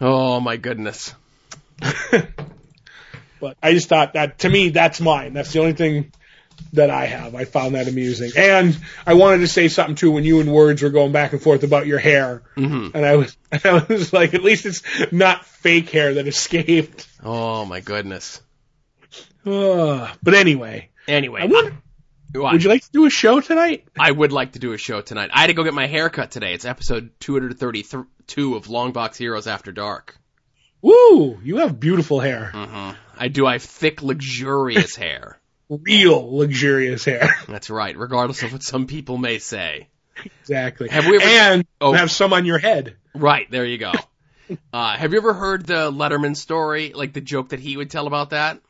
Oh my goodness. But I just thought that to me that's mine. That's the only thing that I have. I found that amusing. And I wanted to say something too when you and words were going back and forth about your hair. Mm-hmm. And I was I was like, at least it's not fake hair that escaped. Oh my goodness. Uh, but anyway, Anyway, I wonder, would you like to do a show tonight? I would like to do a show tonight. I had to go get my hair cut today. It's episode 232 of Longbox Heroes After Dark. Woo! You have beautiful hair. Mm-hmm. I do. I have thick, luxurious hair. Real luxurious hair. That's right, regardless of what some people may say. exactly. Have we ever- and Oh. have some on your head. Right, there you go. Uh, have you ever heard the Letterman story, like the joke that he would tell about that?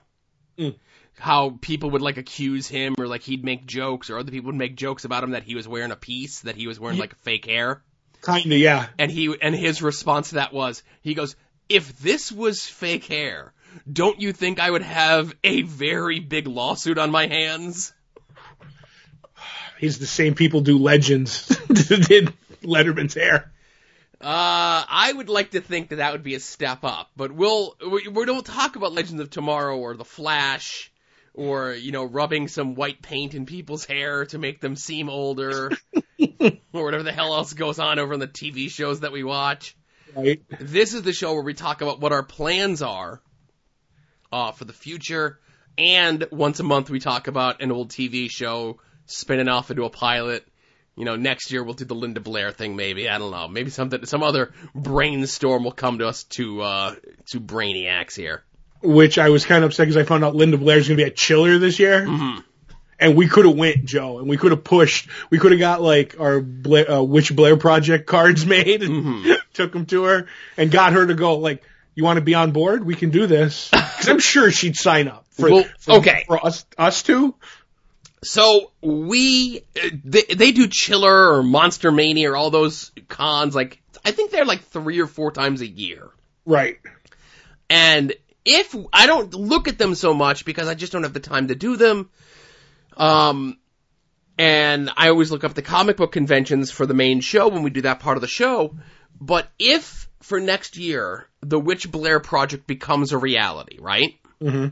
Mm. How people would like accuse him, or like he'd make jokes, or other people would make jokes about him that he was wearing a piece, that he was wearing like fake hair, Kinda, yeah. and he and his response to that was, he goes, "If this was fake hair, don't you think I would have a very big lawsuit on my hands?" He's the same people do legends that did Letterman's hair. Uh, I would like to think that that would be a step up, but we'll we, we don't talk about Legends of Tomorrow or The Flash, or you know, rubbing some white paint in people's hair to make them seem older, or whatever the hell else goes on over in the TV shows that we watch. Right? This is the show where we talk about what our plans are, uh, for the future, and once a month we talk about an old TV show spinning off into a pilot. You know, next year we'll do the Linda Blair thing, maybe. I don't know. Maybe something, some other brainstorm will come to us to, uh, to brainiacs here. Which I was kind of upset because I found out Linda Blair's gonna be at Chiller this year. hmm And we could have went, Joe, and we could have pushed. We could have got like our Blair, uh, Witch Blair Project cards made and Mhm. took them to her and got her to go like, you want to be on board? We can do this. Cause I'm sure she'd sign up for, Well, for, okay. for us, us two. So we, they, they do Chiller or Monster Mania or all those cons. Like, I think they're like three or four times a year. Right. And if I don't look at them so much because I just don't have the time to do them, um, and I always look up the comic book conventions for the main show when we do that part of the show. But if for next year the Witch Blair project becomes a reality, right? hmm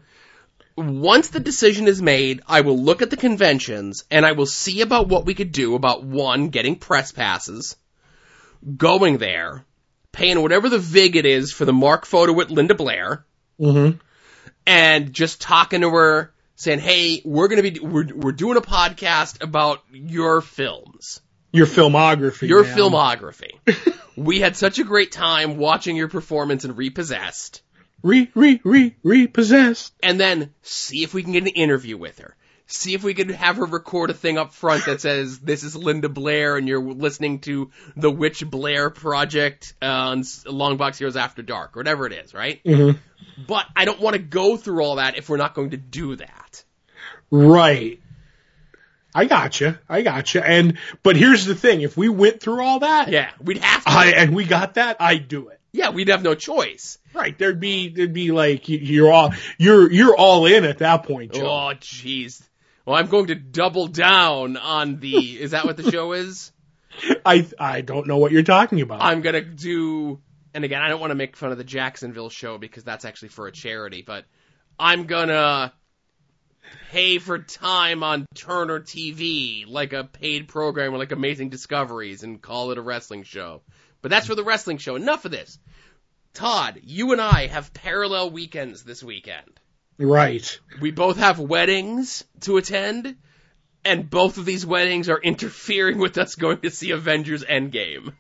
Once the decision is made, I will look at the conventions and I will see about what we could do about one, getting press passes, going there, paying whatever the vig it is for the mark photo with Linda Blair, hmm and just talking to her, saying, "Hey, we're gonna be we're we're doing a podcast about your films, Your filmography. your man. filmography. we had such a great time watching your performance in Repossessed, Re, re, re, repossessed. and then see if we can get an interview with her." See if we could have her record a thing up front that says, this is Linda Blair and you're listening to the Witch Blair Project uh, on Longbox Heroes After Dark, or whatever it is, right? hmm But I don't want to go through all that if we're not going to do that. Right. I gotcha. I gotcha. And, but here's the thing. If we went through all that, Yeah, we'd have to. I, and we got that, I'd do it. yeah, we'd have no choice. Right. There'd be, there'd be like, you- you're all, you're, you're all in at that point, Joe. Oh, jeez. Well, I'm going to double down on the. Is that what the show is? I, I don't know what you're talking about. I'm gonna do. And again, I don't want to make fun of the Jacksonville show because that's actually for a charity, but I'm gonna pay for time on Turner TV like a paid program or like Amazing Discoveries and call it a wrestling show. But that's for the wrestling show. Enough of this. Todd, you and I have parallel weekends this weekend. Right. We both have weddings to attend, and both of these weddings are interfering with us going to see Avengers Endgame.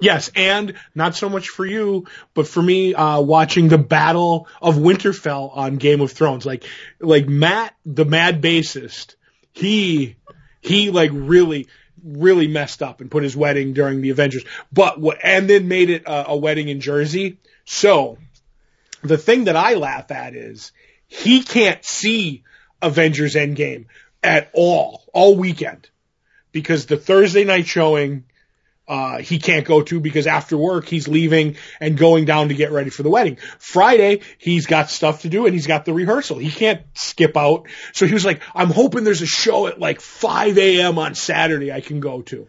Yes. And not so much for you, but for me, uh, watching the Battle of Winterfell on Game of Thrones. Like, like Matt, the mad bassist, he, he like really, really messed up and put his wedding during the Avengers. But and then made it a, a wedding in Jersey. So the thing that I laugh at is he can't see Avengers Endgame at all, all weekend. Because the Thursday night showing uh, he can't go to because after work he's leaving and going down to get ready for the wedding. Friday he's got stuff to do and he's got the rehearsal. He can't skip out. So he was like, I'm hoping there's a show at like 5 a.m. on Saturday I can go to.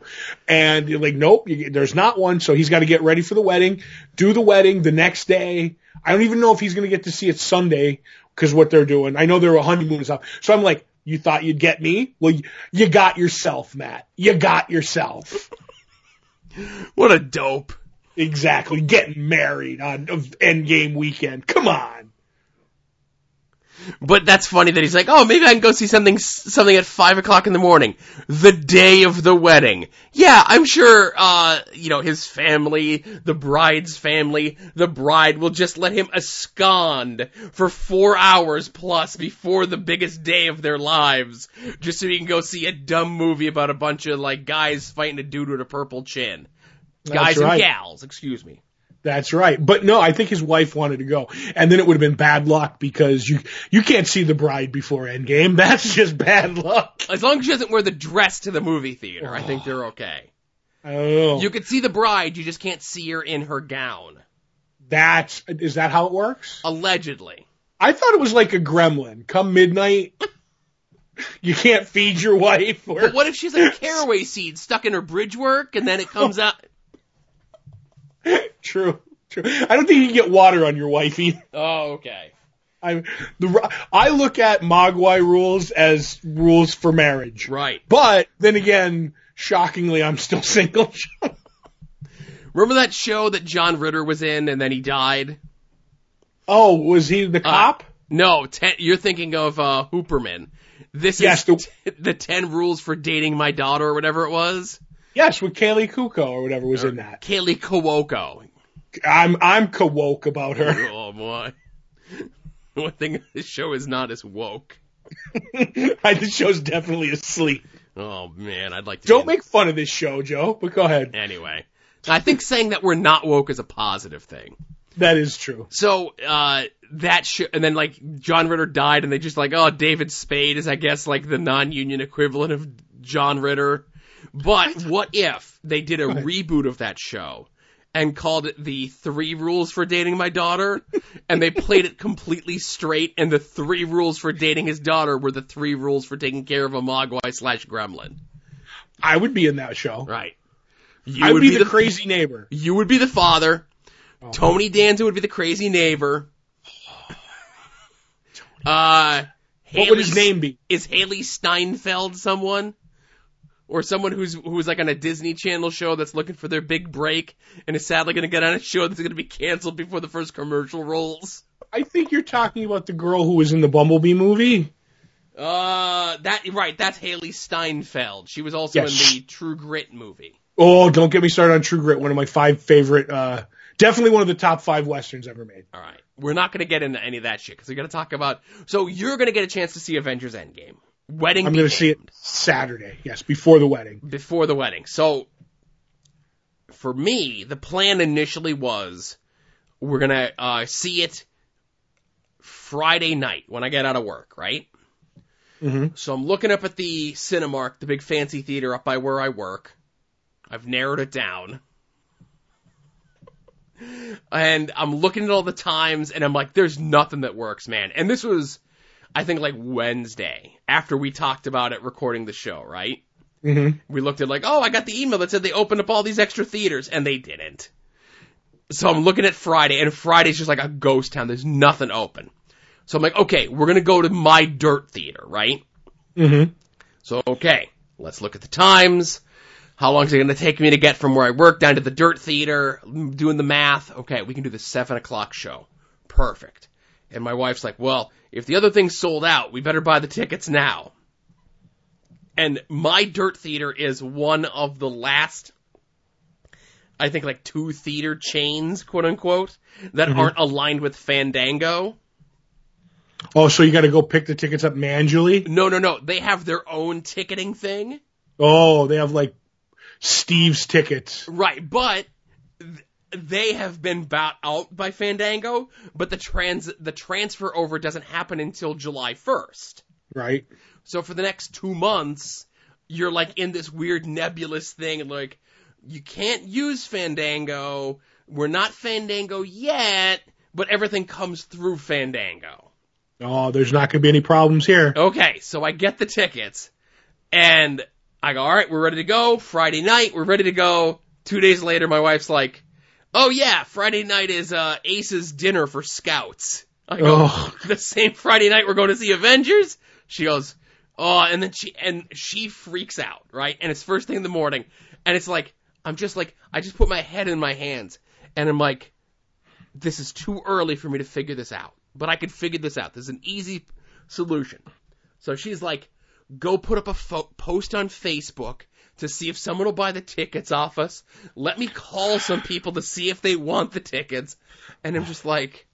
And you're like, nope, there's not one. So he's got to get ready for the wedding, do the wedding the next day. I don't even know if he's going to get to see it Sunday because what they're doing. I know they're a honeymoon and stuff. So I'm like, you thought you'd get me? Well, you got yourself, Matt. You got yourself. What a dope. Exactly. Getting married on Endgame weekend. Come on. But that's funny that he's like, oh, maybe I can go see something something at five o'clock in the morning, the day of the wedding. Yeah, I'm sure, uh, you know, his family, the bride's family, the bride will just let him abscond for four hours plus before the biggest day of their lives, just so he can go see a dumb movie about a bunch of like guys fighting a dude with a purple chin. Guys right. and gals, excuse me. That's right. But no, I think his wife wanted to go. And then it would have been bad luck because you you can't see the bride before Endgame. That's just bad luck. As long as she doesn't wear the dress to the movie theater, I think they're okay. I. You can see the bride, you just can't see her in her gown. That's is that how it works? Allegedly. I thought it was like a gremlin. Come midnight, you can't feed your wife. Or... But what if she's like a caraway seed stuck in her bridge work and then it comes out? True, true. I don't think you can get water on your wife either. Oh, okay. I the I look at Mogwai rules as rules for marriage. Right. But then again, shockingly, I'm still single. Remember that show that John Ritter was in and then he died? oh, was he the cop? No, ten, you're thinking of uh, Hooperman. This Yes, is the- t- the 10 rules for dating my daughter or whatever it was. Yes, with Kaley Cuoco or whatever was in that. Kaylee Kawoko. I'm I'm woke about her. Oh boy. One thing this show is not as woke. this show's definitely asleep. Oh man, I'd like to Don't make fun of this show, Joe. But go ahead. Anyway, I think saying that we're not woke is a positive thing. That is true. So, uh, that sh- and then like John Ritter died and they just like, oh, David Spade is I guess like the non-union equivalent of John Ritter. But what if they did a reboot of that show and called it the three rules for dating my daughter and they played it completely straight and the three rules for dating his daughter were the three rules for taking care of a mogwai slash gremlin. I would be in that show. Right. You I would be, the, crazy neighbor. You would be the father. Oh. Tony Danza would be the crazy neighbor. Uh, What would his name be? Is Hailee Steinfeld someone? Or someone who's who's like on a Disney Channel show that's looking for their big break and is sadly going to get on a show that's going to be canceled before the first commercial rolls. I think you're talking about the girl who was in the Bumblebee movie. Uh, that right, that's Hailee Steinfeld. She was also Yes. in the True Grit movie. Oh, don't get me started on True Grit. One of my five favorite, uh, definitely one of the top five westerns ever made. All right, we're not going to get into any of that shit because we're going to talk about. So you're going to get a chance to see Avengers Endgame. Wedding. I'm going to see it Saturday. Yes, before the wedding. before the wedding. So for me, the plan initially was we're gonna uh, see it Friday night when I get out of work, right? Mm-hmm. So I'm looking up at the Cinemark, the big fancy theater up by where I work. I've narrowed it down. And I'm looking at all the times and I'm like, there's nothing that works, man. And this was, I think like Wednesday after we talked about it recording the show, right? Mm-hmm. we looked at like, oh, I got the email that said they opened up all these extra theaters, and they didn't. So I'm looking at Friday, and Friday's just like a ghost town. There's nothing open. So I'm like, okay, we're gonna go to my dirt theater, right? Mm-hmm. So okay, let's look at the times. How long is it gonna take me to get from where I work down to the dirt theater? Doing the math. Okay, we can do the seven o'clock show. Perfect. And my wife's like, well, if the other thing's sold out, we better buy the tickets now. And my dirt theater is one of the last, I think like two theater chains, quote unquote, that Mhm. aren't aligned with Fandango. Oh, so you got to go pick the tickets up manually? No, no, no. They have their own ticketing thing. Oh, they have like Steve's tickets. Right, but they have been bought out by Fandango, but the trans the transfer over doesn't happen until July 1st. Right. So for the next 2 months, you're like in this weird nebulous thing like you can't use Fandango. We're not Fandango yet, but everything comes through Fandango. Oh, there's not going to be any problems here. Okay, so I get the tickets, and I go, all right, we're ready to go. Friday night, we're ready to go. Two days later, my wife's like, oh yeah, Friday night is uh, Ace's dinner for scouts. I go, Oh, the same Friday night we're going to see Avengers? She goes, oh, and then she, and she freaks out, right? And it's first thing in the morning, and it's like, I'm just like, I just put my head in my hands, and I'm like, this is too early for me to figure this out. But I could figure this out. There's an easy solution. So she's like, go put up a fo- post on Facebook to see if someone will buy the tickets off us. Let me call some people to see if they want the tickets. And I'm just like,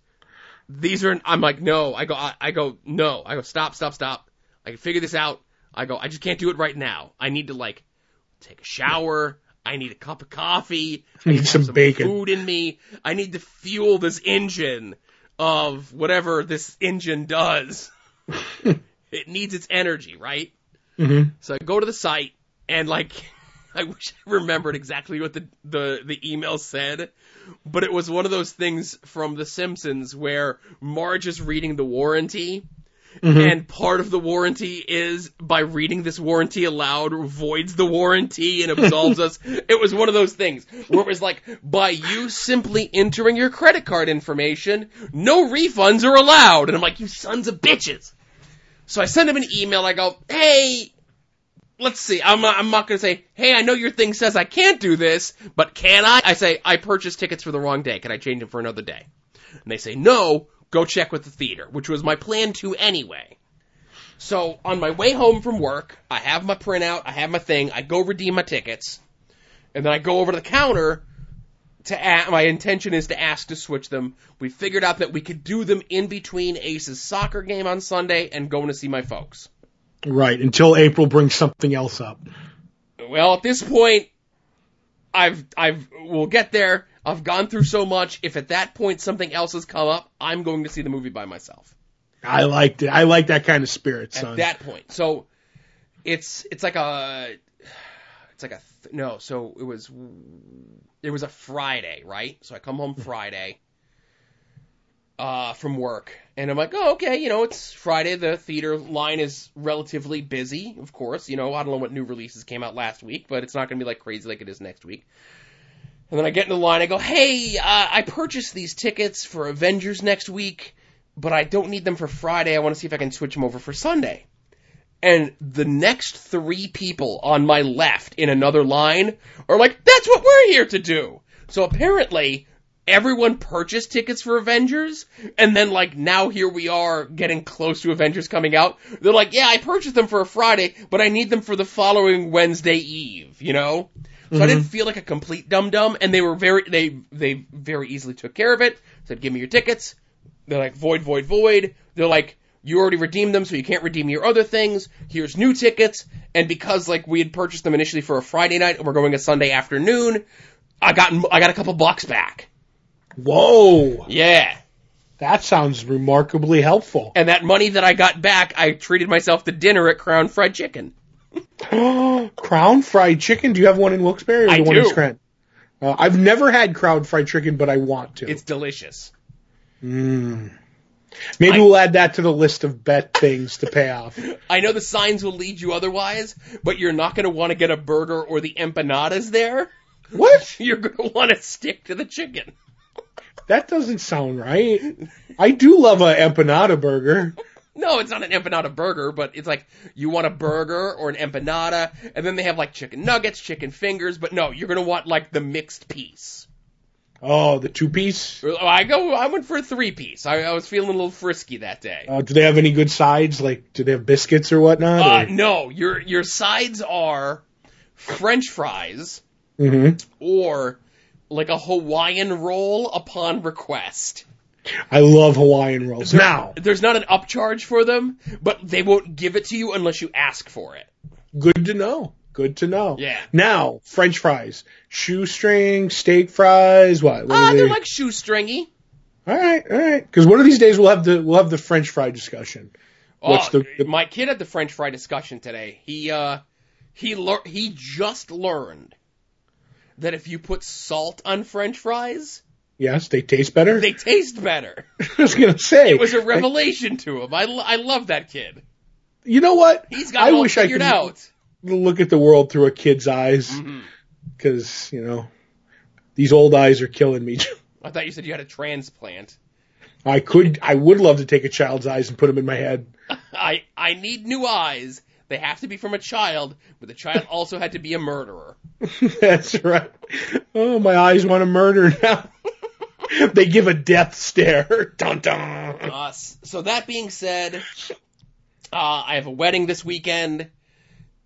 these are, I'm like, no. I go, I, I go, no. I go, stop, stop, stop. I can figure this out. I go, I just can't do it right now. I need to like take a shower. I need a cup of coffee. I Need have some bacon. food in me. I need to fuel this engine of whatever this engine does. it needs its energy, right? hmm So I go to the site and like I wish I remembered exactly what the, the, the email said, but it was one of those things from The Simpsons where Marge is reading the warranty mm-hmm. and part of the warranty is by reading this warranty aloud voids the warranty and absolves us. It was one of those things where it was like, by you simply entering your credit card information, no refunds are allowed. And I'm like, you sons of bitches. So I send him an email. I go, hey, let's see. I'm I'm not going to say, hey, I know your thing says I can't do this, but can I? I say, I purchased tickets for the wrong day. Can I change them for another day? And they say, no, go check with the theater, which was my plan to anyway. So on my way home from work, I have my printout, I have my thing, I go redeem my tickets, and then I go over to the counter to a my intention is to ask to switch them. We figured out that we could do them in between Ace's soccer game on Sunday and going to see my folks. Right. Until April brings something else up. Well, at this point, I've, I've, we'll get there. I've gone through so much. If at that point something else has come up, I'm going to see the movie by myself. I liked it. I like that kind of spirit, At that point. So, it's, it's like a, it's like a, th- no, so it was, it was a Friday, right? So I come home Friday, uh, from work. And I'm like, oh, okay, you know, it's Friday. The theater line is relatively busy, of course. You know, I don't know what new releases came out last week, but it's not going to be like crazy like it is next week. And then I get in the line. I go, hey, uh, I purchased these tickets for Avengers next week, but I don't need them for Friday. I want to see if I can switch them over for Sunday. And the next three people on my left in another line are like, that's what we're here to do. So apparently, everyone purchased tickets for Avengers, and then like now here we are getting close to Avengers coming out. They're like, yeah, I purchased them for a Friday, but I need them for the following Wednesday Eve, you know? So I didn't mm-hmm. feel like a complete dum dum, and they were very they they very easily took care of it. Said, give me your tickets. They're like void, void, void. They're like, you already redeemed them, so you can't redeem your other things. Here's new tickets. And because like we had purchased them initially for a Friday night, and we're going a Sunday afternoon, I got I got a couple bucks back. Whoa. Yeah. That sounds remarkably helpful. And that money that I got back, I treated myself to dinner at Crown Fried Chicken. Crown fried chicken. Do you have one in Wilkes-Barre or I the one in do. Scranton? Uh, I've never had crown fried chicken, but I want to. It's delicious. Mm. Maybe I- we'll add that to the list of bet things to pay off. I know the signs will lead you otherwise, but you're not going to want to get a burger or the empanadas there. What? You're going to want to stick to the chicken. That doesn't sound right. I do love a empanada burger. No, it's not an empanada burger, but it's like you want a burger or an empanada, and then they have like chicken nuggets, chicken fingers, but no, you're gonna want like the mixed piece. Oh, the two piece. I go, I went for a three piece. I, I was feeling a little frisky that day. Uh, do they have any good sides? Like, do they have biscuits or whatnot? Uh, no, your your sides are French fries hmm or like a Hawaiian roll upon request. I love Hawaiian rolls. Now, There's not an upcharge for them, but they won't give it to you unless you ask for it. good to know. Good to know. Yeah. Now, French fries, shoestring, steak fries. What? what Ah, are they're like shoestringy. all right, all right. Because one of these days we'll have the we'll have the French fry discussion. What's oh, the- the- my kid had the French fry discussion today. He uh he lear- he just learned that if you put salt on French fries, Yes, they taste better. they taste better. I was gonna say It was a revelation to him. I, I love that kid. You know what? He's got I it all wish I figured could out. look at the world through a kid's eyes mm-hmm. because you know these old eyes are killing me. I thought you said you had a transplant. I could, I would love to take a child's eyes and put them in my head. I I need new eyes. They have to be from a child, but the child also had to be a murderer. That's right. Oh, my eyes want to murder now. they give a death stare. Dun dun. Uh, so that being said, uh, I have a wedding this weekend,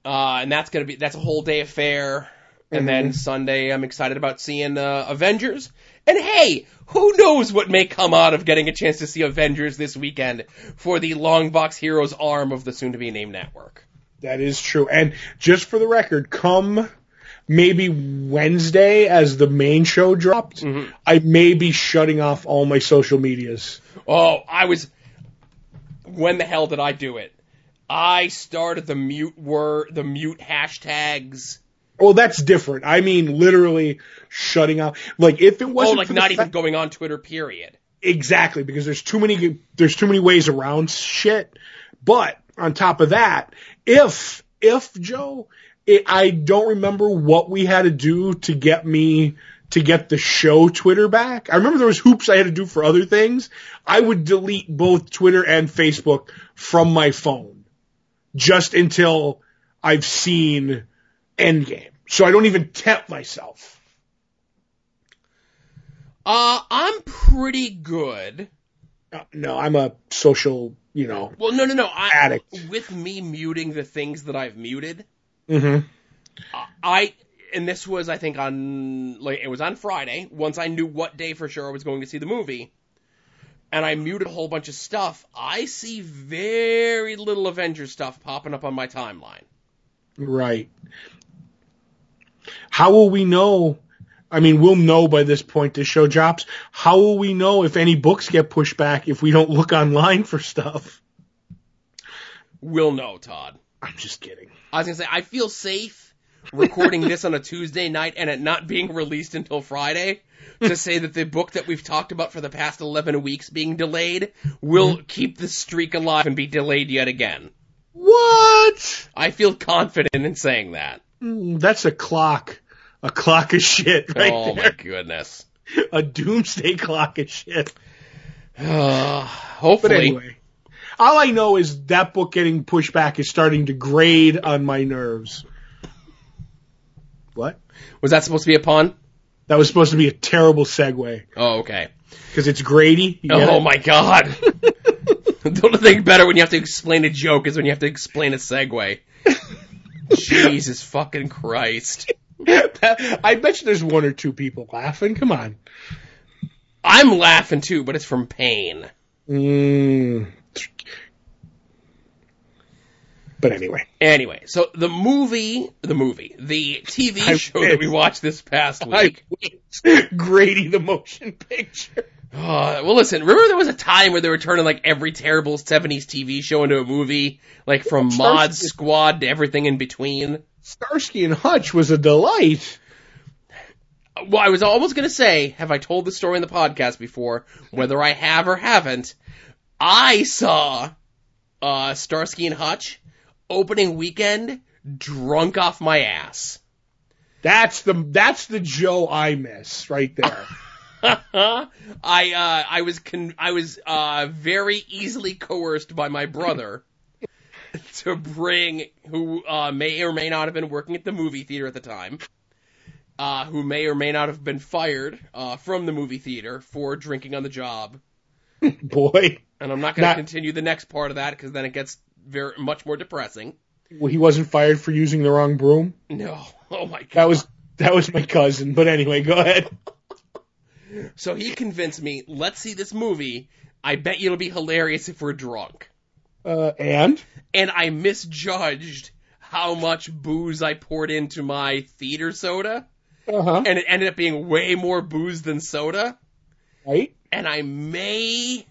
uh, and that's gonna be that's a whole day affair. And then Sunday, I'm excited about seeing uh, Avengers. And hey, who knows what may come out of getting a chance to see Avengers this weekend for the Long Box Heroes arm of the soon-to-be named network. That is true. And just for the record, come maybe Wednesday as the main show dropped, Mhm. I may be shutting off all my social medias. Oh, I was. When the hell did I do it? I started the mute word, the mute hashtags. Well, that's different. I mean, literally shutting off. Like if it Oh, wasn't like for the not even going on Twitter. Period. exactly because there's too many there's too many ways around shit. But on top of that, if if Joe, it, I don't remember what we had to do to get me to get the show Twitter back. I remember there was hoops I had to do for other things. I would delete both Twitter and Facebook from my phone just until I've seen Endgame. So I don't even tempt myself. Uh, I'm pretty good. Uh, No, I'm a social, you know, Well, no, no, no. I, addict. with me muting the things that I've muted, hmm I and this was I think on like it was on Friday. Once I knew what day for sure I was going to see the movie, and I muted a whole bunch of stuff. I see very little Avengers stuff popping up on my timeline. Right. How will we know? I mean, we'll know by this point this show drops. How will we know if any books get pushed back if we don't look online for stuff? We'll know, Todd. I'm just kidding. I was gonna say I feel safe recording this on a Tuesday night and it not being released until Friday to say that the book that we've talked about for the past 11 weeks being delayed will keep the streak alive and be delayed yet again. What? I feel confident in saying that. Mm, That's a clock. A clock of shit right oh my goodness. A doomsday clock of shit. Uh, But hopefully. anyway, all I know is that book getting pushed back is starting to grade on my nerves. What? Was that supposed to be a pun? That was supposed to be a terrible segue Oh, okay. because it's Grady. Oh it? my god. the only thing better when you have to explain a joke is when you have to explain a segue. Jesus fucking Christ. I bet you there's one or two people laughing. Come on. I'm laughing too, but it's from pain. Mm. But anyway, Anyway, so the movie, the movie, the TV I show that we watched this past week. wish. Grady the motion picture. Uh, well, listen, remember there was a time where they were turning like every terrible 70s TV show into a movie? Like from Mod Squad to everything in between? Starsky and Hutch was a delight. Well, I was almost gonna say, have I told the story in the podcast before? Whether I have or haven't, I saw uh, Starsky and Hutch opening weekend drunk off my ass. That's the that's the Joe I miss right there. I uh, I was con- I was uh, very easily coerced by my brother to bring who uh, may or may not have been working at the movie theater at the time, uh, who may or may not have been fired uh, from the movie theater for drinking on the job. Boy, And I'm not going to continue the next part of that because then it gets very much more depressing. well, he wasn't fired for using the wrong broom. No, oh my god. That was that was my cousin. But anyway, go ahead. So he convinced me, let's see this movie. I bet you it'll be hilarious if we're drunk. Uh, and and I misjudged how much booze I poured into my theater soda, uh huh. and it ended up being way more booze than soda. Right. And I may,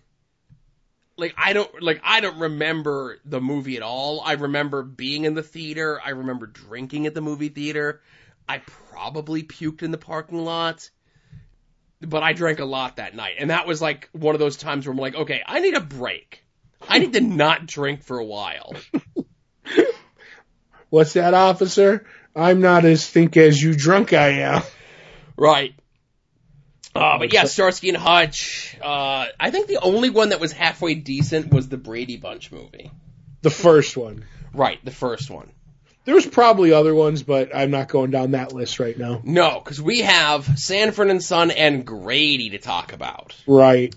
like, I don't, like, I don't remember the movie at all. I remember being in the theater. I remember drinking at the movie theater. I probably puked in the parking lot. But I drank a lot that night. And that was like one of those times where I'm like, okay, I need a break. I need to not drink for a while. What's that, officer? I'm not as think as you drunk I am. Right. Uh, but yeah, Starsky and Hutch. Uh, I think the only one that was halfway decent was the Brady Bunch movie. The first one. Right, the first one. There's probably other ones, but I'm not going down that list right now. No, because we have Sanford and Son and Grady to talk about. Right.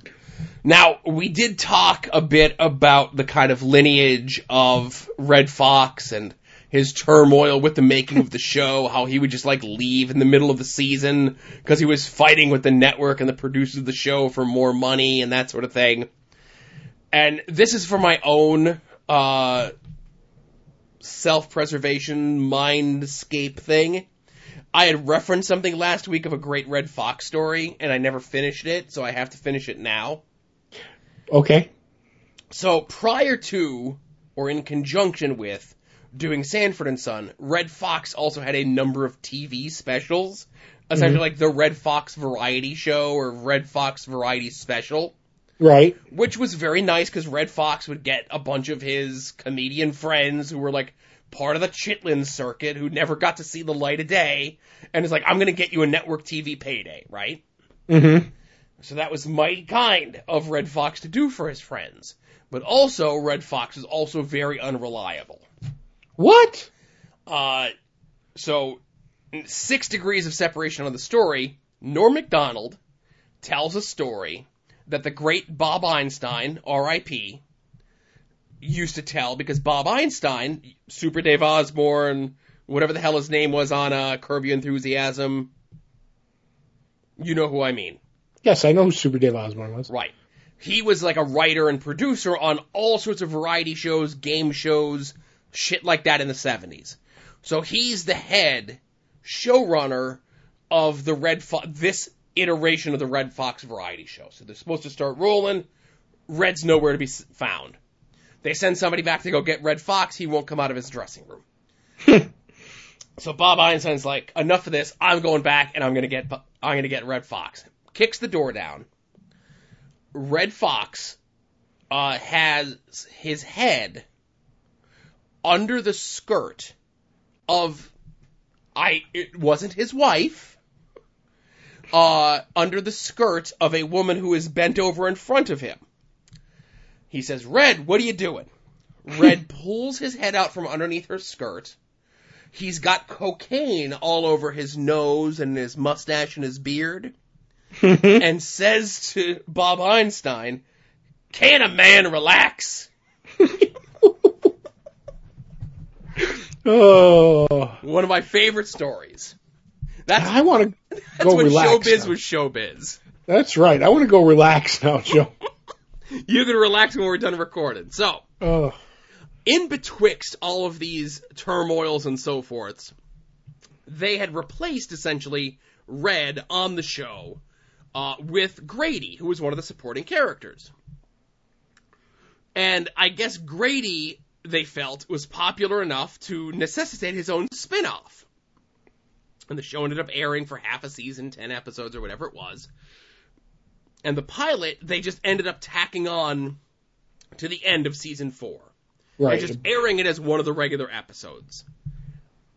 Now, we did talk a bit about the kind of lineage of Redd Foxx and his turmoil with the making of the show, how he would just like leave in the middle of the season because he was fighting with the network and the producers of the show for more money and that sort of thing. And this is for my own uh, self-preservation mindscape thing. I had referenced something last week of a great Redd Foxx story, and I never finished it, so I have to finish it now. Okay. So prior to, or in conjunction with, doing Sanford and Son, Redd Foxx also had a number of TV specials, essentially like the Redd Foxx Variety Show or Redd Foxx Variety Special, Right. which was very nice because Redd Foxx would get a bunch of his comedian friends who were like part of the Chitlin circuit who never got to see the light of day, and it's like, I'm gonna get you a network TV payday, right? Mm-hmm. So that was mighty kind of Redd Foxx to do for his friends. But also, Redd Foxx is also very unreliable. What? Uh, so, six degrees of separation on the story, Norm Macdonald tells a story that the great Bob Einstein, R.I.P., used to tell because Bob Einstein, Super Dave Osborne, whatever the hell his name was on uh, Curb Your Enthusiasm, you know who I mean. Yes, I know who Super Dave Osborne was. Right. He was like a writer and producer on all sorts of variety shows, game shows, shit like that in the 70s. So he's the head showrunner of the Redd Foxx, this iteration of the Redd Foxx variety show. So they're supposed to start rolling. Red's nowhere to be found. They send somebody back to go get Redd Foxx. He won't come out of his dressing room. so Bob Einstein's like, enough of this. I'm going back and I'm gonna get, I'm gonna get Redd Foxx. Kicks the door down. Redd Foxx uh, has his head under the skirt of I it wasn't his wife uh under the skirt of a woman who is bent over in front of him. He says, "Red, what are you doing?" Red pulls his head out from underneath her skirt. He's got cocaine all over his nose and his mustache and his beard Mm-hmm. and says to Bob Einstein, Can a man relax? Oh, One of my favorite stories. That's, I want to go when relax. showbiz now. was showbiz. That's right. I want to go relax now, Joe. You can relax when we're done recording. So, Oh, in betwixt all of these turmoils and so forths, they had replaced essentially Red on the show uh, with Grady, who was one of the supporting characters. And I guess Grady, they felt, was popular enough to necessitate his own spin off. And the show ended up airing for half a season, 10 episodes, or whatever it was. And the pilot, they just ended up tacking on to the end of season four right, and just airing it as one of the regular episodes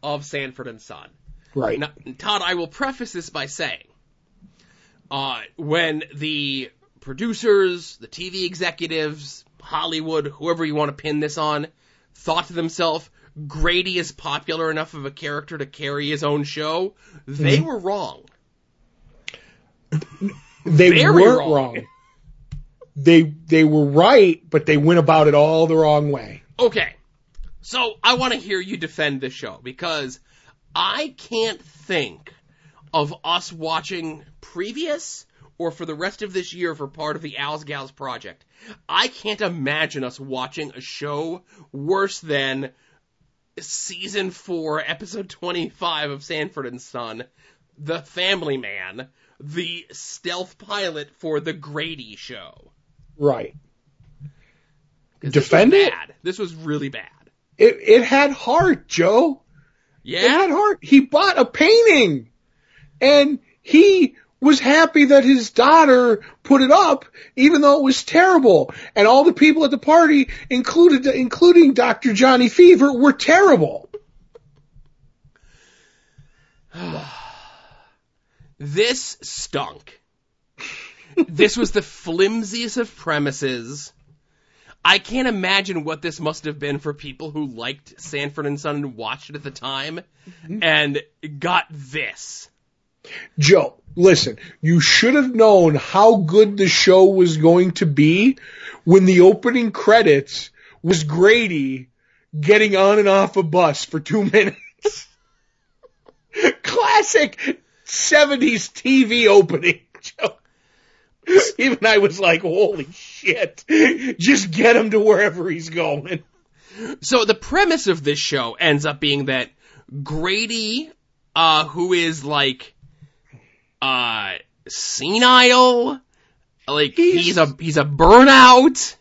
of Sanford and Son. right. Now, Todd, I will preface this by saying, uh, when the producers, the TV executives, Hollywood, whoever you want to pin this on, thought to themselves, Grady is popular enough of a character to carry his own show, they were wrong. they very weren't wrong. wrong. They they were right, but they went about it all the wrong way. Okay. So I want to hear you defend the show because I can't think of us watching previous or for the rest of this year for part of the Owls Gals project. I can't imagine us watching a show worse than season 4 episode 25 of Sanford and Son, The Family Man, the stealth pilot for the Grady show. Right. Defend this it? This was really bad. It it had heart, Joe. Yeah. had heart. He bought a painting, and he was happy that his daughter put it up, even though it was terrible. And all the people at the party, included including Dr. Johnny Fever, were terrible. This stunk. this was the flimsiest of premises. I can't imagine what this must have been for people who liked Sanford and Son and watched it at the time mm-hmm. and got this. Joe, listen, you should have known how good the show was going to be when the opening credits was Grady getting on and off a bus for two minutes. Classic 70s TV opening, Joe. Even I was like, holy shit. Just get him to wherever he's going. So the premise of this show ends up being that Grady, uh, who is like, uh, senile, like He's- he's a he's a burnout.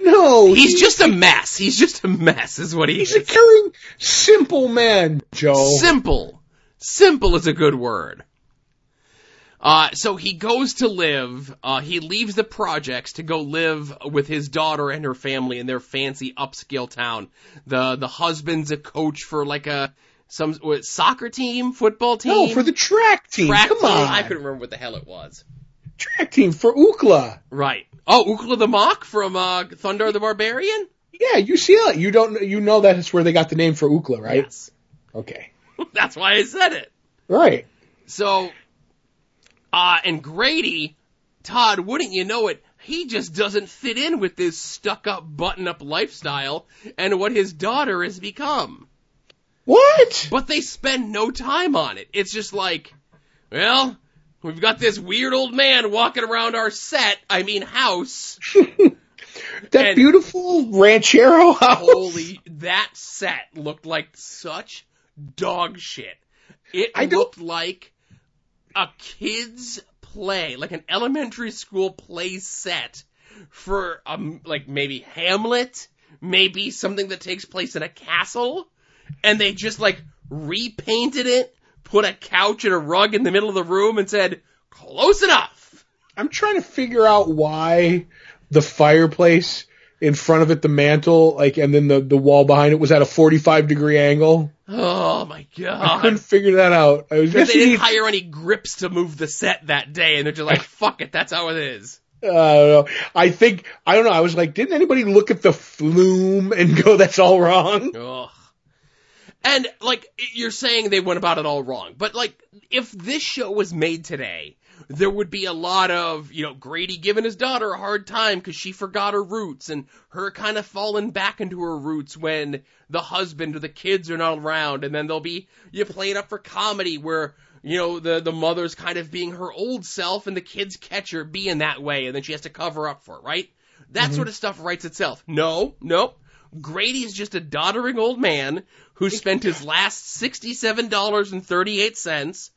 No, He's just a mess. He's just a mess, is what he he's a is. caring, simple man, Joe. Simple. Simple is a good word. Uh, so he goes to live, uh, he leaves the projects to go live with his daughter and her family in their fancy upscale town. The, the husband's a coach for like a, some, what, soccer team, football team? no, for the track team. track Come team? on. I couldn't remember what the hell it was. track team for Ukla. Right. Oh, Ookla the Mok from, uh, Thundarr the Barbarian? Yeah, UCLA. You don't. You know that's where they got the name for Ukla, right? Yes. Okay. That's why I said it. Right. So, uh, and Grady, Todd, wouldn't you know it, he just doesn't fit in with this stuck up, button up lifestyle and what his daughter has become. What? But they spend no time on it. It's just like, well, we've got this weird old man walking around our set, I mean house. That And- beautiful ranchero house. Holy, that set looked like such dog shit. It I don't- looked like a kid's play, like an elementary school play set for um like maybe Hamlet, maybe something that takes place in a castle, and they just like repainted it, put a couch and a rug in the middle of the room and said, "Close enough." I'm trying to figure out why the fireplace in front of it, the mantle, like, and then the the wall behind it was at a 45 degree angle. Oh my god! I couldn't figure that out. I was just they didn't hire any grips to move the set that day, and they're just like, "Fuck it, that's how it is." I don't know. I think I don't know. I was like, didn't anybody look at the flume and go, "That's all wrong"? Ugh. And like you're saying, they went about it all wrong. But like, if this show was made today, there would be a lot of you know Grady giving his daughter a hard time because she forgot her roots, and her kind of falling back into her roots when the husband or the kids are not around, and then there'll be you play it up for comedy where. You know, the, the mother's kind of being her old self and the kids catch her being that way and then she has to cover up for it, right? That mm-hmm. sort of stuff writes itself. No, nope. Grady is just a doddering old man who spent his last sixty-seven dollars and thirty-eight cents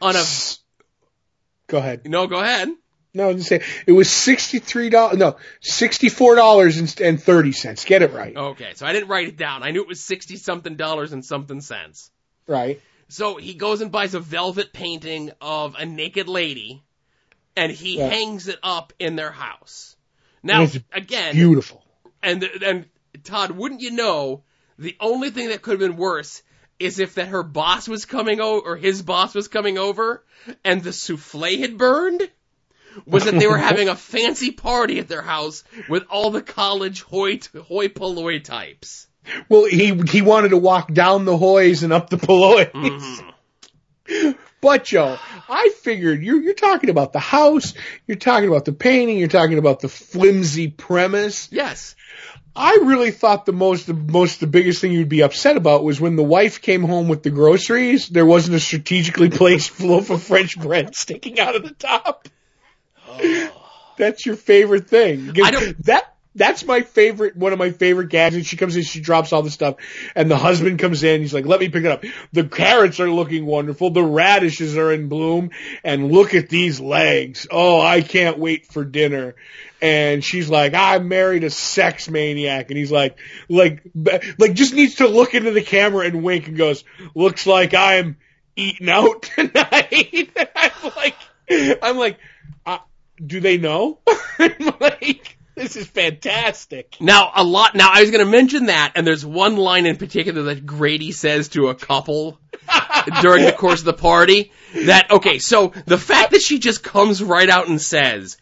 on a. Go ahead. No, go ahead. No, I'm just saying it was sixty three dollars. No, sixty four dollars and thirty cents. Get it right. Okay, so I didn't write it down. I knew it was sixty something dollars and something cents. Right. So he goes and buys a velvet painting of a naked lady, and he Yeah. hangs it up in their house. Now, again, Beautiful. and and Todd, wouldn't you know, the only thing that could have been worse is if that her boss was coming over or his boss was coming over and the souffle had burned. Was that they were having a fancy party at their house with all the college hoi hoi polloi types. Well, he he wanted to walk down the hoys and up the Polois. Mhm. But Joe, I figured you're you're talking about the house, you're talking about the painting, you're talking about the flimsy premise. Yes. I really thought the most the most the biggest thing you'd be upset about was when the wife came home with the groceries. There wasn't a strategically placed loaf of French bread sticking out of the top. Oh. That's your favorite thing. I don't- That That's my favorite, one of my favorite gadgets. She comes in, she drops all the stuff, and the husband comes in, he's like, let me pick it up. The carrots are looking wonderful, the radishes are in bloom, and look at these legs. Oh, I can't wait for dinner. And she's like, I married a sex maniac, and he's like, like, like just needs to look into the camera and wink and goes, looks like I'm eating out tonight. I'm like, I'm like, uh, do they know? I'm like, this is fantastic. Now, a lot, now I was gonna mention that, and there's one line in particular that Grady says to a couple during the course of the party that, okay, so the fact that she just comes right out and says,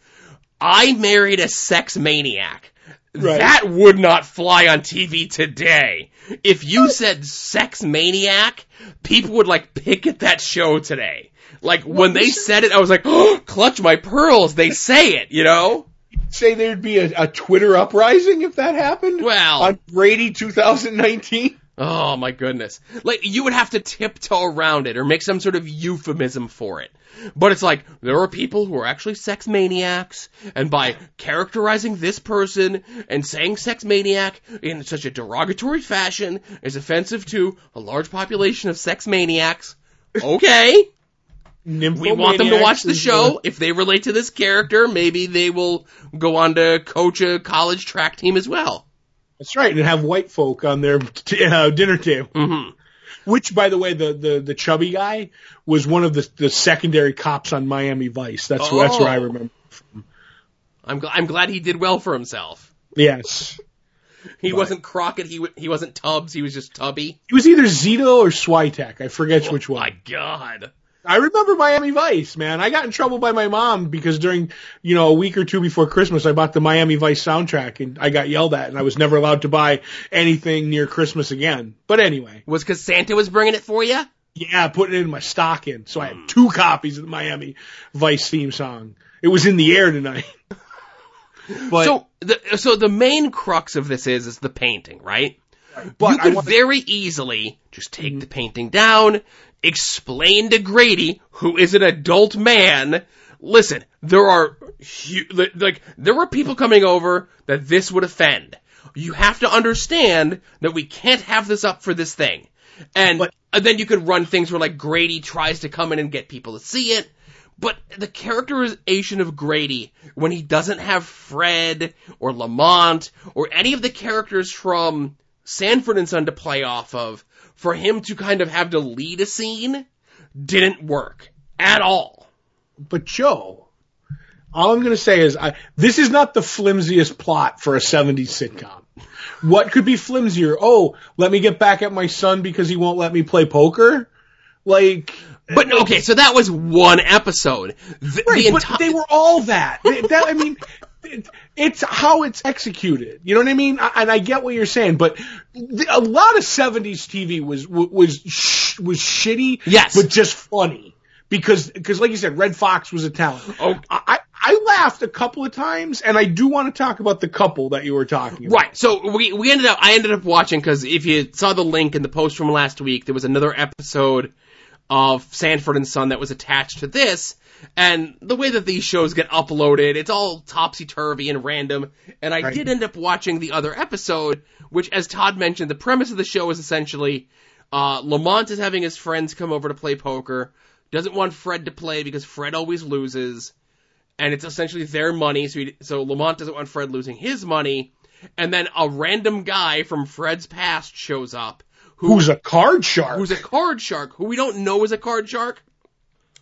I married a sex maniac. Right. That would not fly on TV today. If you said sex maniac, people would like pick at that show today. Like when they said it, I was like, oh, clutch my pearls. They say it, you know? Say there'd be a, a Twitter uprising if that happened? Well, On Brady 2019? Oh my goodness. Like you would have to tiptoe around it or make some sort of euphemism for it. But it's like, there are people who are actually sex maniacs, and by characterizing this person and saying sex maniac in such a derogatory fashion is offensive to a large population of sex maniacs. Okay. We want them to watch the show. If they relate to this character, maybe they will go on to coach a college track team as well. That's right, and have white folk on their t- uh, dinner table. hmm Which, by the way, the, the, the chubby guy was one of the, the secondary cops on Miami Vice. That's that's what I Oh. remember. I'm, gl- I'm glad he did well for himself. Yes, He Right. wasn't Crockett. He w- he wasn't Tubbs. He was just Tubby. he was either Zito or Switek. I forget which Oh one. my God. I remember Miami Vice, man. I got in trouble by my mom because during, you know, a week or two before Christmas, I bought the Miami Vice soundtrack and I got yelled at and I was never allowed to buy anything near Christmas again. But anyway, Was because Santa was bringing it for you? yeah, putting it in my stocking. So I had hmm. two copies of the Miami Vice theme song. It was in the air tonight. but, so the so the main crux of this is is the painting, right? but you I could want very easily just take hmm. the painting down, explain to Grady, who is an adult man. Listen, there are like there were people coming over that this would offend. You have to understand that we can't have this up for this thing. And, But- and then you could run things where like Grady tries to come in and get people to see it. But the characterization of Grady, when he doesn't have Fred or Lamont or any of the characters from Sanford and Son to play off of, for him to kind of have to lead a scene, didn't work at all. but Joe, all I'm going to say is I, this is not the flimsiest plot for a 70s sitcom. What could be flimsier? Oh, let me get back at my son because he won't let me play poker? Like, But okay, so that was one episode. The, right, the but they were all that. That I mean, it's how it's executed. You know what I mean? And I get what you're saying, but a lot of 70s TV was was was shitty, Yes. but just funny because because like you said, Redd Foxx was a talent. Oh. I I laughed a couple of times, and I do want to talk about the couple that you were talking about. Right. So we we ended up I ended up watching because if you saw the link in the post from last week, there was another episode of Sanford and Son that was attached to this. And the way that these shows get uploaded, it's all topsy turvy and random. And I Right. did end up watching the other episode, which, as Todd mentioned, the premise of the show is essentially uh, Lamont is having his friends come over to play poker. Doesn't want Fred to play because Fred always loses and it's essentially their money. So, he, so Lamont doesn't want Fred losing his money, and then a random guy from Fred's past shows up, who, Who's a card shark? who's a card shark, who we don't know is a card shark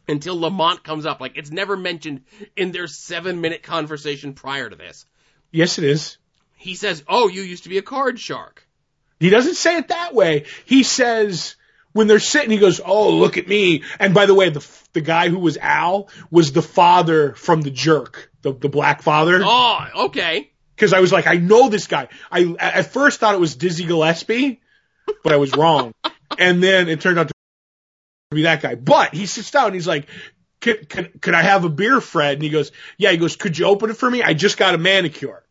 until Lamont comes up. Like it's never mentioned in their seven minute conversation prior to this. yes, it is. He says, "Oh, you used to be a card shark." He doesn't say it that way. He says when they're sitting, he goes, "Oh, look at me." And by the way, the the guy who was Al was the father from the jerk, the the black father. Oh, okay. Because I was like, I know this guy. I at first thought it was Dizzy Gillespie, but I was wrong. and then it turned out to be that guy. But he sits down and he's like, "Could could, could I have a beer, Fred?" And he goes, "Yeah." He goes, "Could you open it for me? I just got a manicure."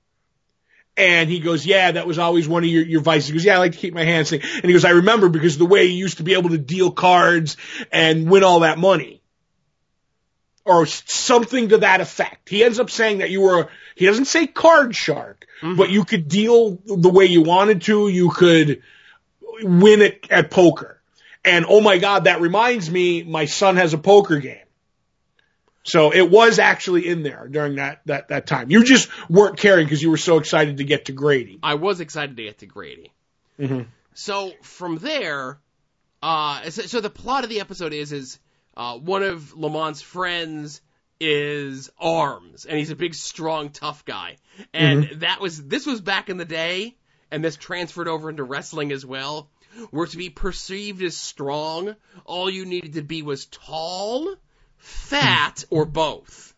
And he goes, yeah, that was always one of your, your vices. He goes, yeah, I like to keep my hands clean. And he goes, I remember because the way you used to be able to deal cards and win all that money. or something to that effect. He ends up saying that you were, he doesn't say card shark, mm-hmm. but you could deal the way you wanted to. You could win it at poker. And oh my God, that reminds me, my son has a poker game. So it was actually in there during that, that, that time. You just weren't caring because you were so excited to get to Grady. I was excited to get to Grady. So from there, uh, so, so the plot of the episode is is uh, one of Lamont's friends is Arms, and he's a big, strong, tough guy. And that was this was back in the day, and this transferred over into wrestling as well. Where to be perceived as strong, all you needed to be was tall, fat, or both.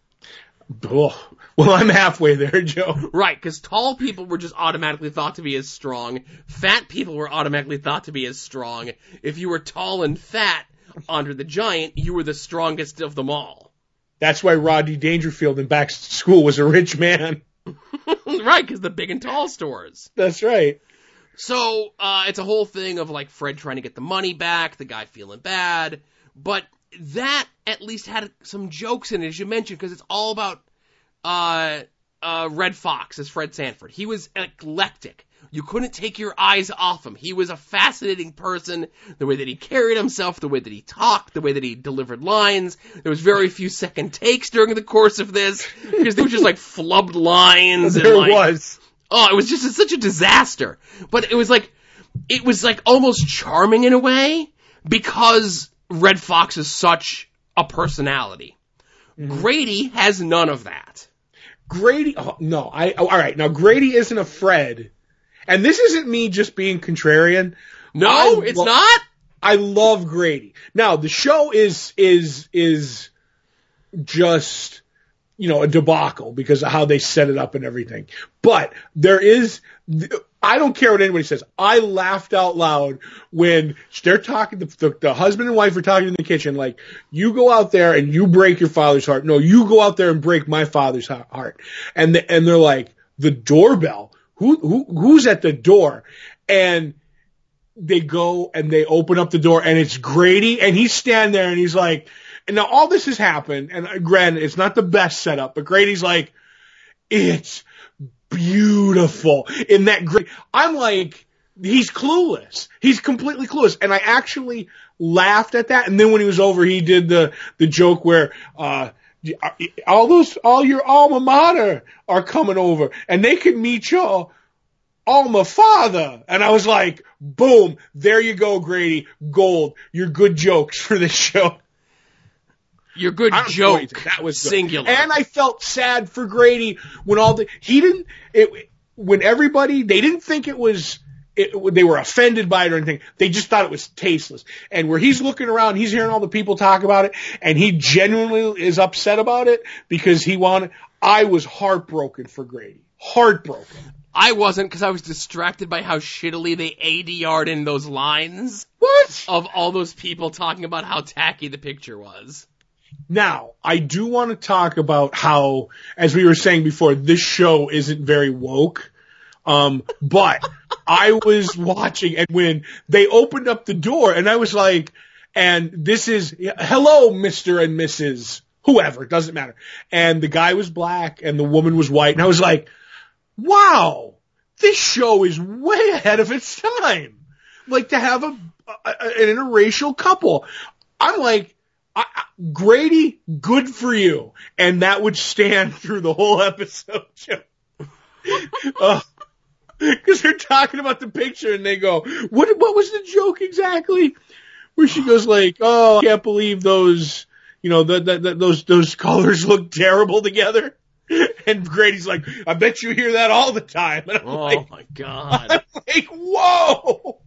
Well, I'm halfway there, Joe. Right, because tall people were just automatically thought to be as strong. Fat people were automatically thought to be as strong. If you were tall and fat, Andre the Giant, you were the strongest of them all. That's why Rodney Dangerfield in Back to School was a rich man. right, because the big and tall stores. That's right. So uh, it's a whole thing of like Fred trying to get the money back, the guy feeling bad, but that at least had some jokes in it, as you mentioned, because it's all about uh, uh, Redd Foxx as Fred Sanford. He was eclectic. You couldn't take your eyes off him. He was a fascinating person. The way that he carried himself, the way that he talked, the way that he delivered lines. There was very few second takes during the course of this because they were just like flubbed lines. There and, like, was. Oh, it was just such a disaster. But it was like, it was like almost charming in a way because Redd Foxx is such a personality. Mm-hmm. Grady has none of that. Grady, oh, no, I, oh, all right. Now Grady isn't a Fred. And this isn't me just being contrarian. No, I it's lo- not. I love Grady. Now the show is, is, is just, you know, a debacle because of how they set it up and everything. But there is, I don't care what anybody says. I laughed out loud when they're talking, the, the, the husband and wife are talking in the kitchen, like, you go out there and you break your father's heart. No, you go out there and break my father's heart. And, the, and they're like, the doorbell? Who, who, who's at the door? And they go and they open up the door and it's Grady and he's standing there and he's like, and now all this has happened and uh, granted, it's not the best setup, but Grady's like, it's beautiful in that great. I'm like, he's clueless. He's completely clueless. And I actually laughed at that. And then when he was over, he did the, the joke where, uh, all those, all your alma mater are coming over and they can meet your alma father. And I was like, boom, there you go, Grady. Gold. Your good jokes for this show. Your good I don't joke. anything. That was good. singular. And I felt sad for Grady when all the he didn't it when everybody they didn't think it was it, they were offended by it or anything. They just thought it was tasteless. And where he's looking around, he's hearing all the people talk about it, and he genuinely is upset about it because he wanted. I was heartbroken for Grady. Heartbroken. I wasn't because I was distracted by how shittily they ADR'd in those lines What? of all those people talking about how tacky the picture was. Now, I do want to talk about how, as we were saying before, this show isn't very woke. Um, but I was watching and when they opened up the door and I was like, and this is, hello, Mr. and Mrs. Whoever, doesn't matter. And the guy was black and the woman was white and I was like, wow, this show is way ahead of its time. Like to have a, a an interracial couple. I'm like, I, Grady, good for you. And that would stand through the whole episode. Joe. uh, Cause they're talking about the picture and they go, what, what was the joke exactly? Where she goes like, oh, I can't believe those, you know, the, the, the, those, those colors look terrible together. And Grady's like, I bet you hear that all the time. And I'm Oh like, my god. I'm like, whoa,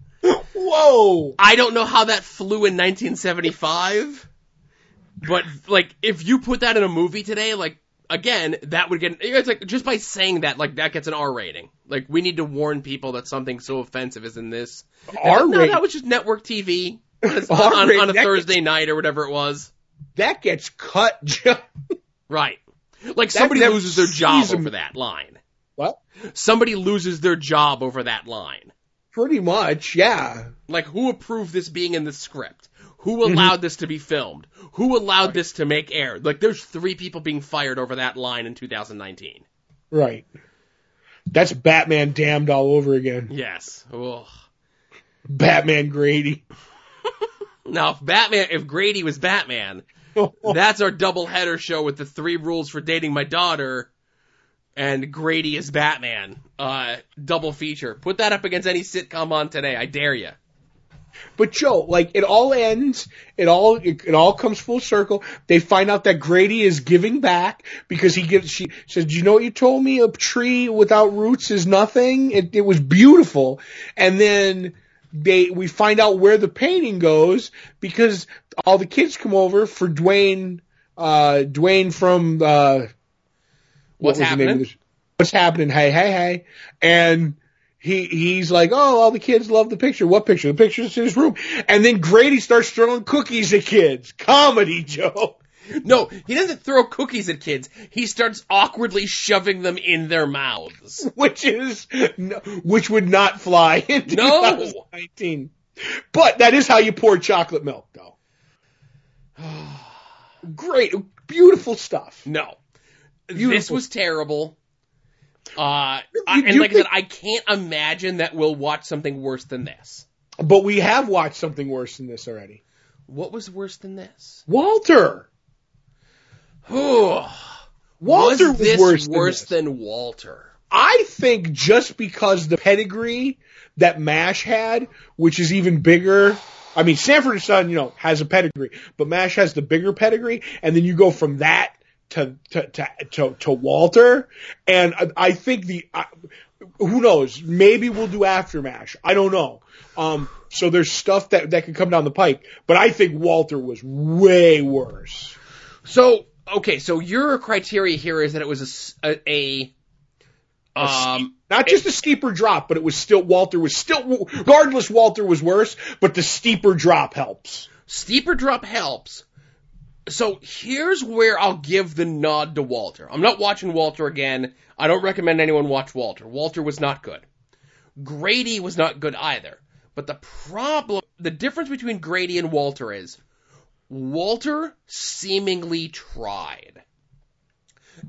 whoa. I don't know how that flew in 1975, but like if you put that in a movie today, like again, that would get it's like just by saying that, like that gets an R rating. Like we need to warn people that something so offensive is in this. R rating. No, that was just network TV on, on, on a that Thursday night or whatever it was. That gets cut. Right. Like somebody loses their job sees 'em. over that line. What? Somebody loses their job over that line. Pretty much, yeah. Like who approved this being in the script? Who allowed this to be filmed? Who allowed this to make air? Like, there's three people being fired over that line in 2019. Right. That's Batman damned all over again. Yes. Ugh. Batman Grady. Now, if Batman, if Grady was Batman, that's our double header show with the three rules for dating my daughter, and Grady is Batman. Uh, double feature. Put that up against any sitcom on today. I dare you. But Joe, like it all ends, it all it, it all comes full circle. They find out that Grady is giving back because he gives. She says, "Do you know what you told me? A tree without roots is nothing. It, it was beautiful." And then they we find out where the painting goes because all the kids come over for Dwayne. Uh, Dwayne from uh, what What's was name of happening? What's happening? Hey, hey, hey! And he he's like, oh, all the kids love the picture. What picture? The picture's in his room. And then Grady starts throwing cookies at kids. Comedy, Joe. No, he doesn't throw cookies at kids. He starts awkwardly shoving them in their mouths. Which is, no- which would not fly in No. 2019. But that is how you pour chocolate milk, though. Great, beautiful stuff. No. This was terrible. Uh, I, You- and like I said, I can't imagine that we'll watch something worse than this. But we have watched something worse than this already. What was worse than this? Walter. Walter was, this worse, worse than, than Walter? I think just because the pedigree that MASH had, which is even bigger. I mean, Sanford and Son, you know, has a pedigree, but MASH has the bigger pedigree, and then you go from that to to to to, to Walter, and I, I think the I, who knows, maybe we'll do after MASH. I don't know. Um, so there's stuff that that could come down the pike, but I think Walter was way worse. So okay, so your criteria here is that it was a um Not just a steeper drop, but it was still Walter was still regardless Walter was worse, but the steeper drop helps. steeper drop helps. So here's where I'll give the nod to Walter. I'm not watching Walter again. I don't recommend anyone watch Walter. Walter was not good. Grady was not good either. But the problem, the difference between Grady and Walter is Walter seemingly tried.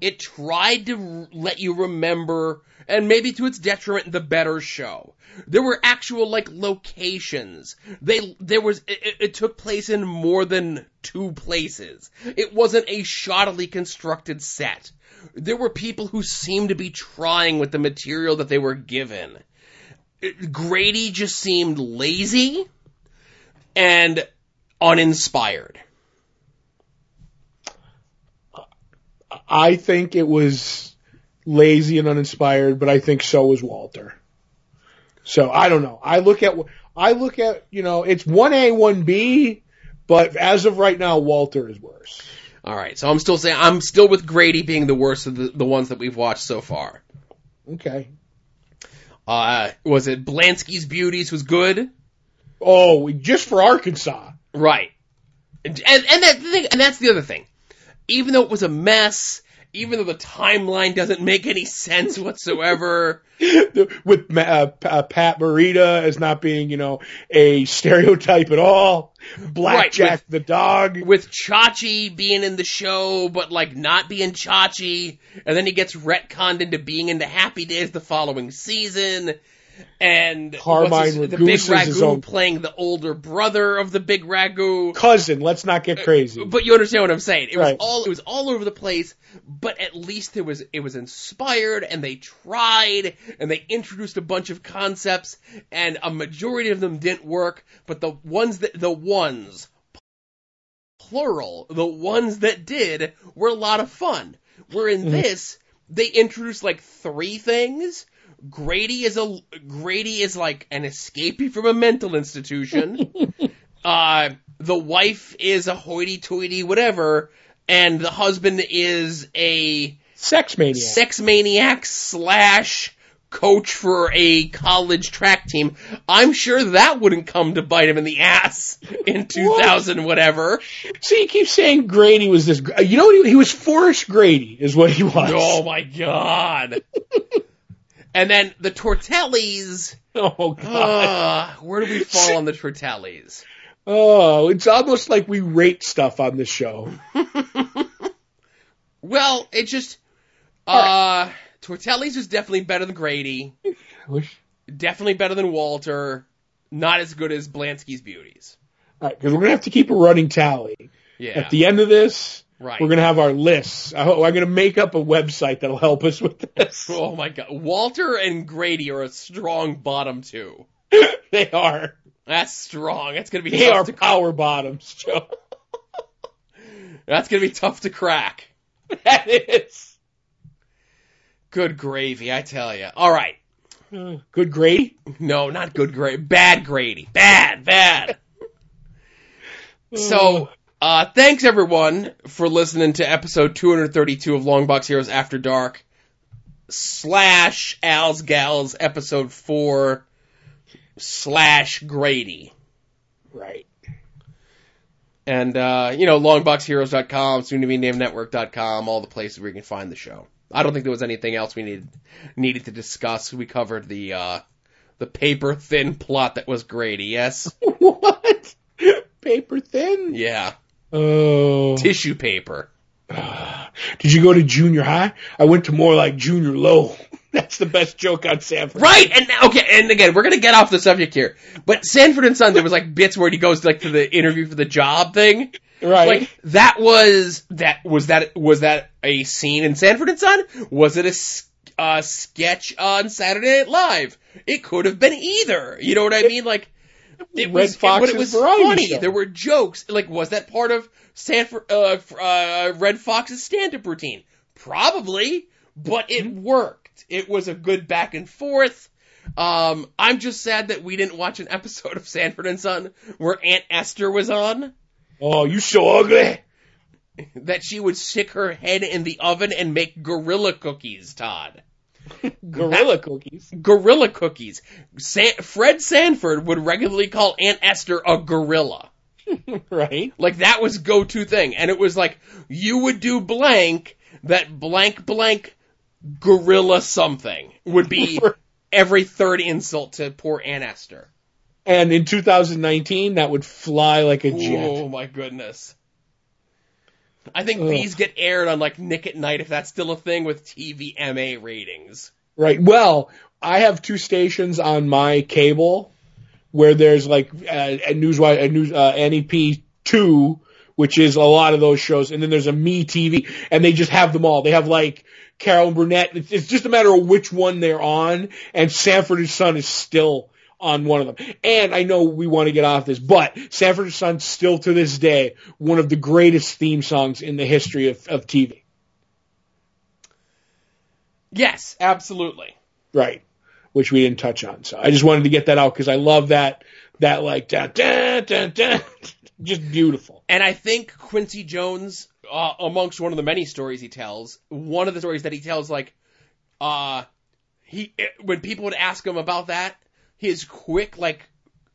It tried to let you remember, and maybe to its detriment, the better show. There were actual like locations. They there was it, it- took place in more than two places. It wasn't a shoddily constructed set. There were people who seemed to be trying with the material that they were given. Grady just seemed lazy and uninspired. I think it was lazy and uninspired, but I think so was Walter. So I don't know. I look at I look at you know it's one A one B, but as of right now, Walter is worse. All right, so I'm still saying I'm still with Grady being the worst of the, the ones that we've watched so far. Okay. Uh, was it Blansky's Beauties was good? Oh, just for Arkansas. Right. And and, and that thing, and that's the other thing. Even though it was a mess, even though the timeline doesn't make any sense whatsoever, with uh, uh, Pat Morita as not being, you know, a stereotype at all. Blackjack the dog. with Chachi being in the show, but like not being Chachi, and then he gets retconned into being in the Happy Days the following season, and Carmine his- the big is ragu own- playing the older brother of the big ragu. Cousin, let's not get uh, crazy. But you understand what I'm saying. It was all it was all over the place, but at least it was it was inspired and they tried and they introduced a bunch of concepts and a majority of them didn't work, but the ones that the ones plural, the ones that did were a lot of fun. Where in mm-hmm. this they introduced like three things. Grady is a Grady is like an escapee from a mental institution uh, the wife is a hoity-toity whatever, and the husband is a Sex maniac. sex maniac slash coach for a college track team. I'm sure that wouldn't come to bite him in the ass in 2000 whatever. See, you keep saying Grady was this. You know what? He, he was Forrest Grady, is what he was. Oh my god. and then the Tortellis, Oh, God. uh, where do we fall on the Tortellis? Oh, it's almost like we rate stuff on this show. Well, it just uh Tortelli's is definitely better than Grady. Definitely better than Walter. Not as good as Blansky's beauties. All right, because we're gonna have to keep a running tally. Yeah. At the end of this, right. we're gonna have our lists. I hope, I'm gonna make up a website that'll help us with this. Oh my god. Walter and Grady are a strong bottom two. they are. That's strong. That's gonna be They tough are to power bottoms, Joe. That's gonna be tough to crack. that is. Good gravy, I tell you. All right. Uh, Good Grady. No, not good Grady. Bad Grady. Bad, bad. So, uh, thanks everyone for listening to episode 232 of Longbox Heroes After Dark slash Al's Gals episode 4 slash Grady. right. And, uh, you know, longboxheroes.com, soon to be named network.com, all the places where you can find the show. I don't think there was anything else we needed, needed to discuss. We covered the, uh, the paper thin plot that was Grady, yes? what? Paper thin? Yeah. Oh. Tissue paper. Did you go to junior high? I went to more like junior low. That's the best joke on Sanford. Right, and okay, and again, we're gonna get off the subject here, but Sanford and Son, there was like bits where he goes like to the interview for the job thing, Right. like that was that was that was that a scene in Sanford and Son? Was it a, uh, sketch on Saturday Night Live? It could have been either. You know what I mean? Like it Red was, Fox's but it was funny. show. There were jokes. Like was that part of Sanford uh, uh Redd Foxx's stand-up routine? Probably, but it Mm-hmm. worked. It was a good back and forth. Um, I'm just sad that we didn't watch an episode of Sanford and Son where Aunt Esther was on oh, you so ugly. that she would stick her head in the oven and make gorilla cookies, Todd. Gorilla cookies. Gorilla cookies. San- Fred Sanford would regularly call Aunt Esther a gorilla. right. Like that was go-to thing. And it was like, you would do blank, that blank blank gorilla something would be every third insult to poor Aunt Esther. And in 2019, that would fly like a jet. Oh my goodness. I think Ugh. these get aired on like Nick at Night if that's still a thing with TVMA ratings. Right. Well, I have two stations on my cable where there's like uh, a news a news uh, NEP two, which is a lot of those shows, and then there's a Me TV, and they just have them all. They have like Carol Burnett. It's, it's just a matter of which one they're on, and Sanford and Son is still on one of them. And I know we want to get off this, but Sanford and Son still to this day one of the greatest theme songs in the history of, of TV. Yes, absolutely. Right. Which we didn't touch on. So I just wanted to get that out because I love that, that like, dun, dun, dun, dun, just beautiful. And I think Quincy Jones, uh, amongst one of the many stories he tells, one of the stories that he tells, like, uh, he when people would ask him about that, his quick like,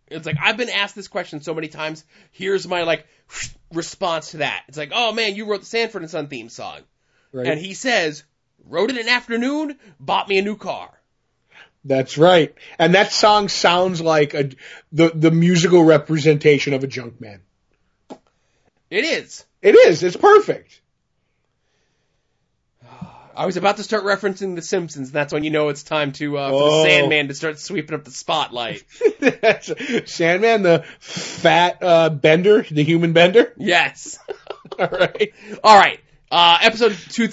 it's like I've been asked this question so many times. Here's my like response to that. It's like, oh man, you wrote the Sanford and Son theme song, Right. and he says, wrote it in an afternoon, bought me a new car. That's right. And that song sounds like a, the, the musical representation of a junk man. It is. It is. It's perfect. I was about to start referencing The Simpsons. And that's when you know it's time to uh, for the Sandman to start sweeping up the spotlight. Sandman, the fat, uh, bender, the human bender. Yes. All right. All right. Uh, episode two